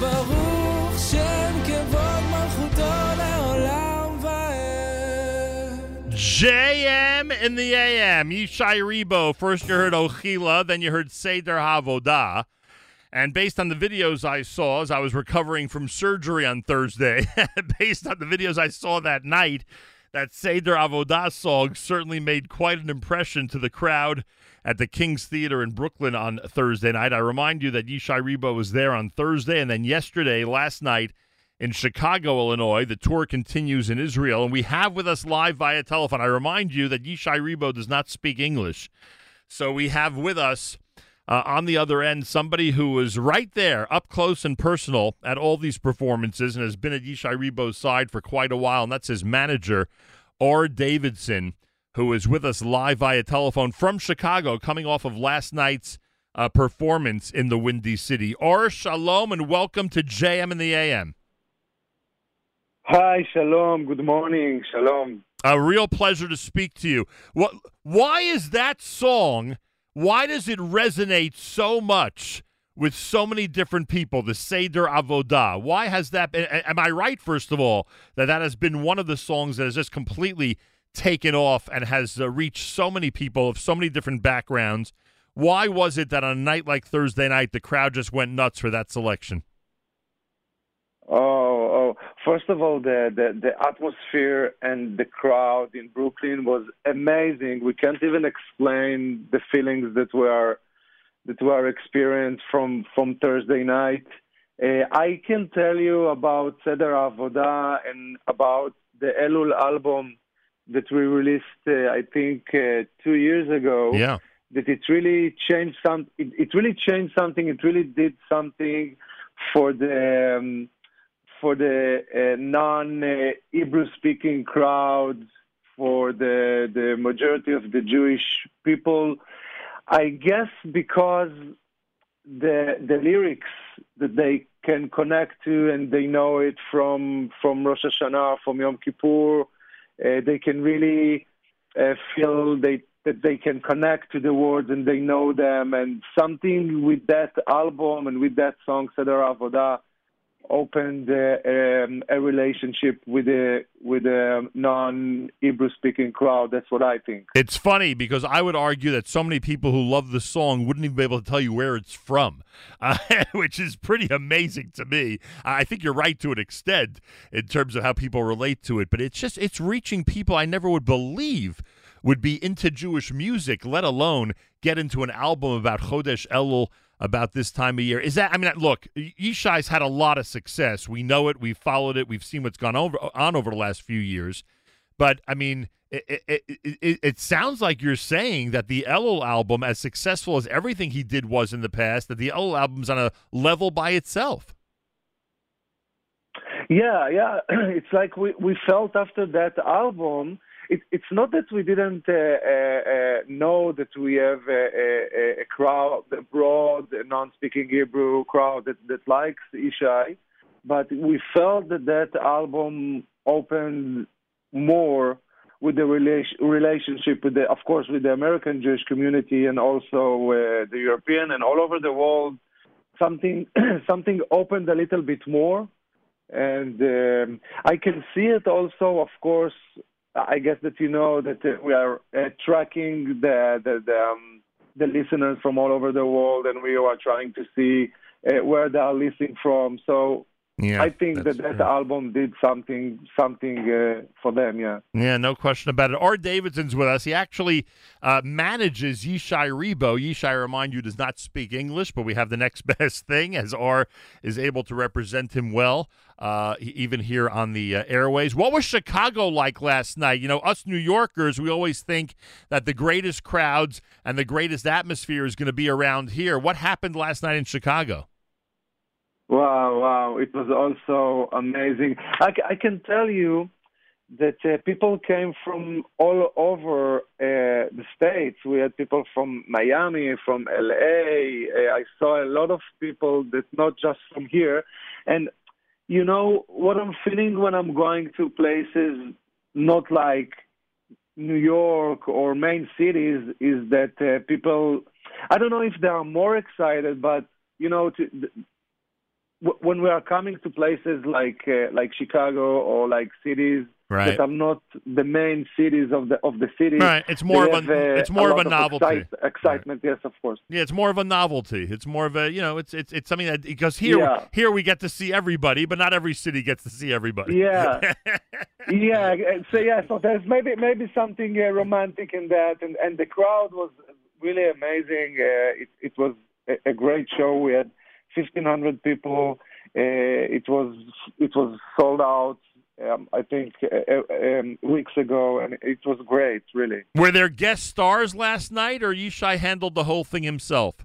ברוך שם כבוד מלכותו לעולם ועד. JM in the AM, Yishai Ribo. First you heard Ochila, then you heard Seder Havoda. And based on the videos I saw as I was recovering from surgery on Thursday, based on the videos I saw that night, that Seder Avodah song certainly made quite an impression to the crowd at the King's Theater in Brooklyn on Thursday night. I remind you that Yishai Ribo was there on Thursday, and then yesterday, last night, in Chicago, Illinois. The tour continues in Israel, and we have with us live via telephone. I remind you that Yishai Ribo does not speak English. So we have with us uh, on the other end somebody who was right there, up close and personal at all these performances and has been at Yishai Ribo's side for quite a while, and that's his manager, Or Davidson, who is with us live via telephone from Chicago, coming off of last night's uh, performance in the Windy City. Or shalom and welcome to JM in the AM. Hi, shalom. Good morning, shalom. A real pleasure to speak to you. What? Why is that song? Why does it resonate so much with so many different people? The Seder Avodah. Why has that? Been, am I right? First of all, that that has been one of the songs that has just completely taken off and has uh, reached so many people of so many different backgrounds. Why was it that on a night like Thursday night, the crowd just went nuts for that selection? Oh, oh. First of all, the, the, the atmosphere and the crowd in Brooklyn was amazing. We can't even explain the feelings that were that were experienced from from Thursday night. Uh, I can tell you about Seder Avodah and about the Elul album that we released, uh, I think, uh, two years ago. Yeah. That it really changed some. It, it really changed something. It really did something for the um, for the uh, non-Hebrew speaking crowds, for the the majority of the Jewish people. I guess because the the lyrics that they can connect to and they know it from from Rosh Hashanah, from Yom Kippur, uh, they can really uh, feel they that they can connect to the words and they know them. And something with that album and with that song Seder Avodah opened uh, um, a relationship with a with a non Hebrew speaking crowd. That's what I think. It's funny because I would argue that so many people who love the song wouldn't even be able to tell you where it's from, uh, which is pretty amazing to me. I think you're right to an extent in terms of how people relate to it, but it's just it's reaching people I never would believe would be into Jewish music, let alone get into an album about Chodesh Elul about this time of year. Is that? I mean, look, Yishai's had a lot of success. We know it. We've followed it. We've seen what's gone over on over the last few years. But I mean, it, it, it, it sounds like you're saying that the Elul album, as successful as everything he did was in the past, that the Elul album's on a level by itself. Yeah, yeah. It's like we, we felt after that album it, it's not that we didn't uh, uh, uh, know that we have a, a, a crowd, a broad, non-speaking Hebrew crowd that, that likes Yishai, but we felt that that album opened more with the relation, relationship with the, of course, with the American Jewish community and also uh, the European and all over the world. Something, something opened a little bit more, and um, I can see it also, of course, I guess that you know that uh, we are uh, tracking the the the, um, the, listeners from all over the world, and we are trying to see uh, where they are listening from. So yeah, I think that that yeah. album did something something uh, for them. Yeah. Yeah, no question about it. Or Davidson's with us. He actually uh, manages Yishai Ribo. Yishai, I remind you, does not speak English, but we have the next best thing as Or is able to represent him well, uh, even here on the uh, airways. What was Chicago like last night? You know, us New Yorkers, we always think that the greatest crowds and the greatest atmosphere is going to be around here. What happened last night in Chicago? Wow, wow. It was also amazing. I, I can tell you that uh, people came from all over uh, the states. We had people from Miami, from LA. Uh, I saw a lot of people that not just from here. And you know what I'm feeling when I'm going to places not like New York or main cities is that uh, people. I don't know if they are more excited, but you know, to, when we are coming to places like uh, like Chicago or like cities Right. that are not the main cities of the of the city. Right. It's more of a have, uh, it's more of a novelty. excite- excitement, yes, of course. Yeah, it's more of a novelty. It's more of a you know, it's it's it's something that because here Yeah. here we get to see everybody, but not every city gets to see everybody. Yeah. yeah. uh, So yeah, so there's maybe maybe something uh, romantic in that, and and the crowd was really amazing. Uh, it it was a, a great show. We had 1,500 people. Uh, it was it was sold out. Um, I think uh, uh, um, weeks ago, and it was great, really. Were there guest stars last night, or Yishai handled the whole thing himself?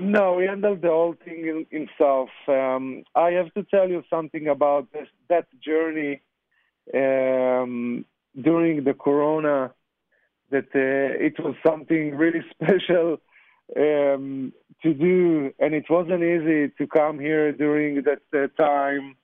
No, he handled the whole thing in, himself. Um, I have to tell you something about this, that journey um, during the corona. That uh, it was something really special um, to do, and it wasn't easy to come here during that uh, time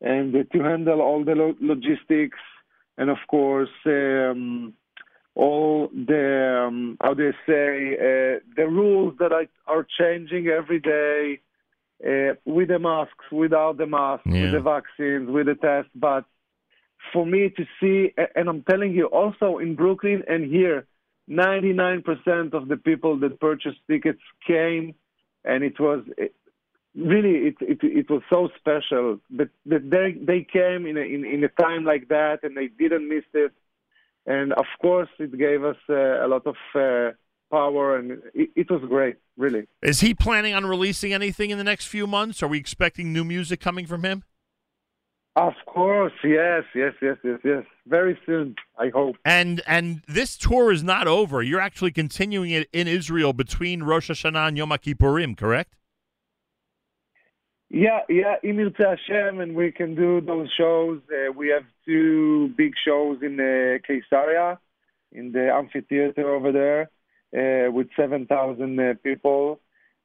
and uh, to handle all the lo- logistics, and of course. Um, all the um, how do you say uh, the rules that are, are changing every day uh, with the masks, without the masks, Yeah. with the vaccines, with the tests. But for me to see, and I'm telling you, also in Brooklyn and here, 99% of the people that purchased tickets came, and it was. Really, it, it it was so special that, that they they came in a, in in a time like that and they didn't miss it and of course it gave us uh, a lot of uh, power and it, it was great really Is he planning on releasing anything in the next few months? Are we expecting new music coming from him? Of course yes yes yes yes yes. Very soon i hope. And and this tour is not over. You're actually continuing it in Israel between Rosh Hashanah and Yom Kippurim, correct? yeah yeah Imir Hashem and we can do those shows. Uh, we have two big shows in uh, Caesarea in the amphitheater over there uh, with 7000 uh, people.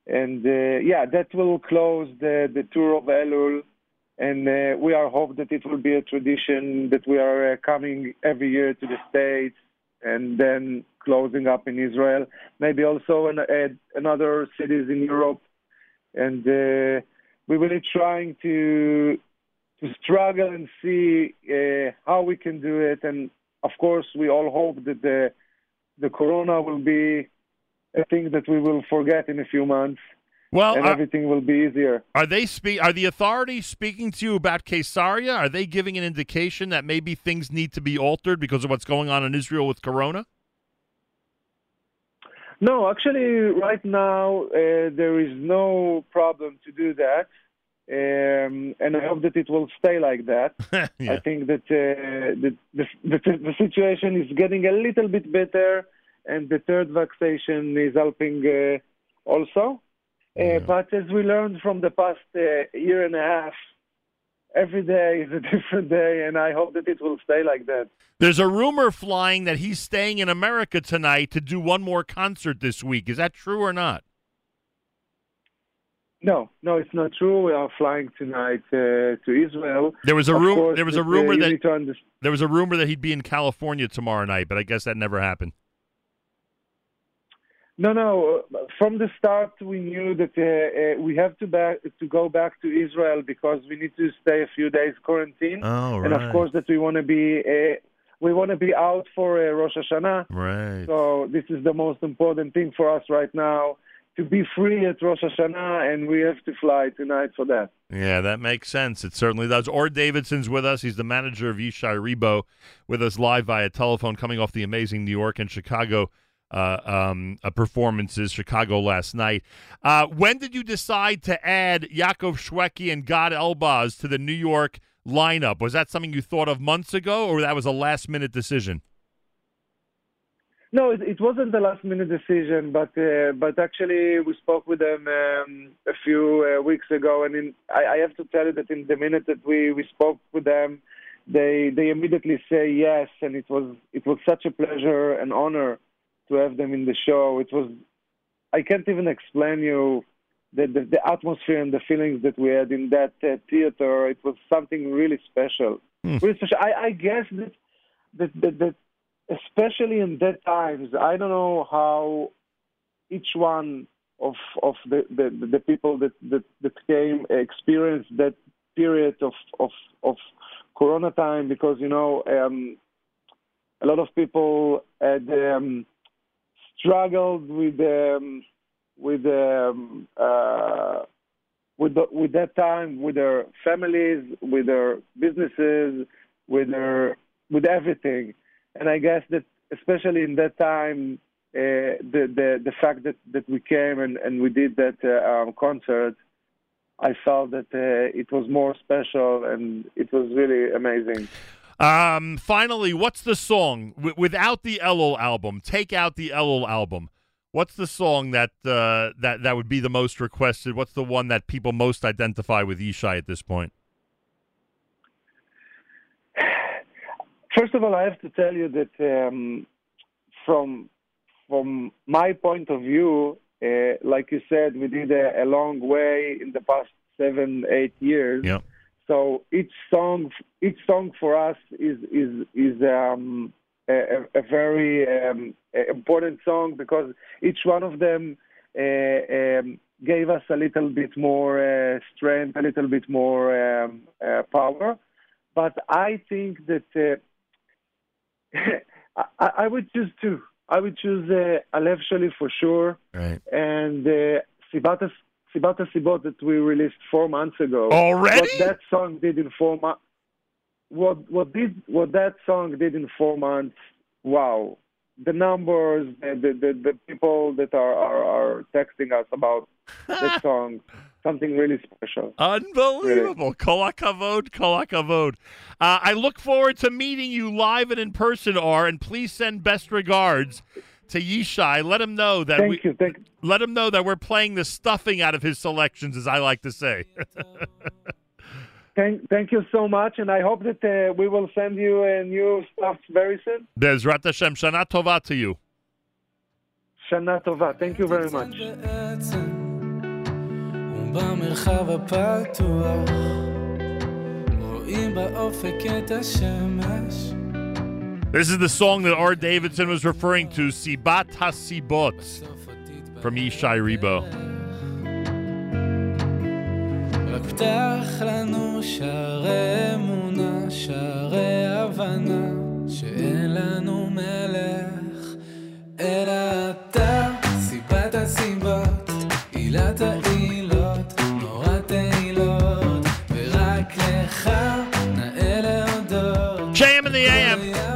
And uh, yeah that will close the the tour of Elul and uh, we are hope that it will be a tradition that we are uh, coming every year to the states and then closing up in Israel, maybe also in uh, another cities in Europe, and uh, we will be trying to to struggle and see uh, how we can do it, and of course we all hope that the the corona will be a thing that we will forget in a few months, Well, and are, everything will be easier. are they speak? Are the authorities speaking to you about Caesarea? Are they giving an indication that maybe things need to be altered because of what's going on in Israel with Corona? No, actually, right now uh, there is no problem to do that, um, and I hope that it will stay like that. I think that uh, the, the, the the situation is getting a little bit better, and the third vaccination is helping uh, also. Uh, Yeah. But as we learned from the past uh, year and a half, every day is a different day, and I hope that it will stay like that. There's a rumor flying that he's staying in America tonight to do one more concert this week. Is that true or not? No, no, it's not true. We are flying tonight uh, to Israel. There was a rumor. There was a uh, rumor that need to understand. there was a rumor that he'd be in California tomorrow night, but I guess that never happened. No, no. From the start, we knew that uh, uh, we have to back to go back to Israel because we need to stay a few days quarantine, Oh, and of course that we want to be uh, we want to be out for uh, Rosh Hashanah. right. So this is the most important thing for us right now to be free at Rosh Hashanah, and we have to fly tonight for that. Yeah, that makes sense. It certainly does. Or Davidson's with us. He's the manager of Yishai Ribo with us live via telephone, coming off the amazing New York and Chicago uh, um, uh, performances. Chicago last night. Uh, when did you decide to add Yaakov Shwekey and Gad Elbaz to the New York lineup? Was that something you thought of months ago, or that was a last minute decision? No, it, it wasn't a last minute decision, but uh, but actually we spoke with them um, a few uh, weeks ago, and in, I, I have to tell you that in the minute that we, we spoke with them, they they immediately say yes, and it was it was such a pleasure and honor to have them in the show. It was I can't even explain you the the, the atmosphere and the feelings that we had in that uh, theater. It was something really special, Hmm. really special. I, I guess that that that. that especially in that times, I don't know how each one of of the, the, the people that, that, that came experienced that period of, of of Corona time because you know um, a lot of people had um, struggled with um, with um, uh, with the, with that time with their families, with their businesses, with their with everything, and I guess that especially in that time uh, the, the the fact that, that we came and, and we did that uh, um, concert, I felt that uh, it was more special and it was really amazing. Um, finally, what's the song w- without the Elul album? Take out the Elul album. What's the song that uh, that that would be the most requested? What's the one that people most identify with Yishai at this point? First of all, I have to tell you that um, from from my point of view, uh, like you said, we did a, a, long way in the past seven, eight years. Yeah. So each song, each song for us is is is um, a, a, very um, important song because each one of them uh, um, gave us a little bit more uh, strength, a little bit more um, uh, power. But I think that uh, I, I would choose two. I would choose uh, Halev Sheli for sure. Right. And uh, Sibata Sibat HaSibot that we released four months ago. Already? What that song did in four months. What what did what that song did in four months? Wow, the numbers, the the, the, the people that are, are are texting us about that song something really special. Unbelievable. Really. Kolakavod, kolakavod. Uh, I look forward to meeting you live and in person, Or, and please send best regards to Yishai. Let him know that thank we you, thank let him know that we're playing the stuffing out of his selections, as I like to say. thank, thank you so much, and I hope that uh, we will send you a new stuff very soon. Bezrat Hashem, Shana Tova to you. Shana Tova. Thank you very much. במרחב הפתוח רואים באופק את השמש This is the song that Or Davidson was referring to, Sibat HaSibot, from Ishai Ribo. אלא אתה, סיבת הסיבות, עילת העיר.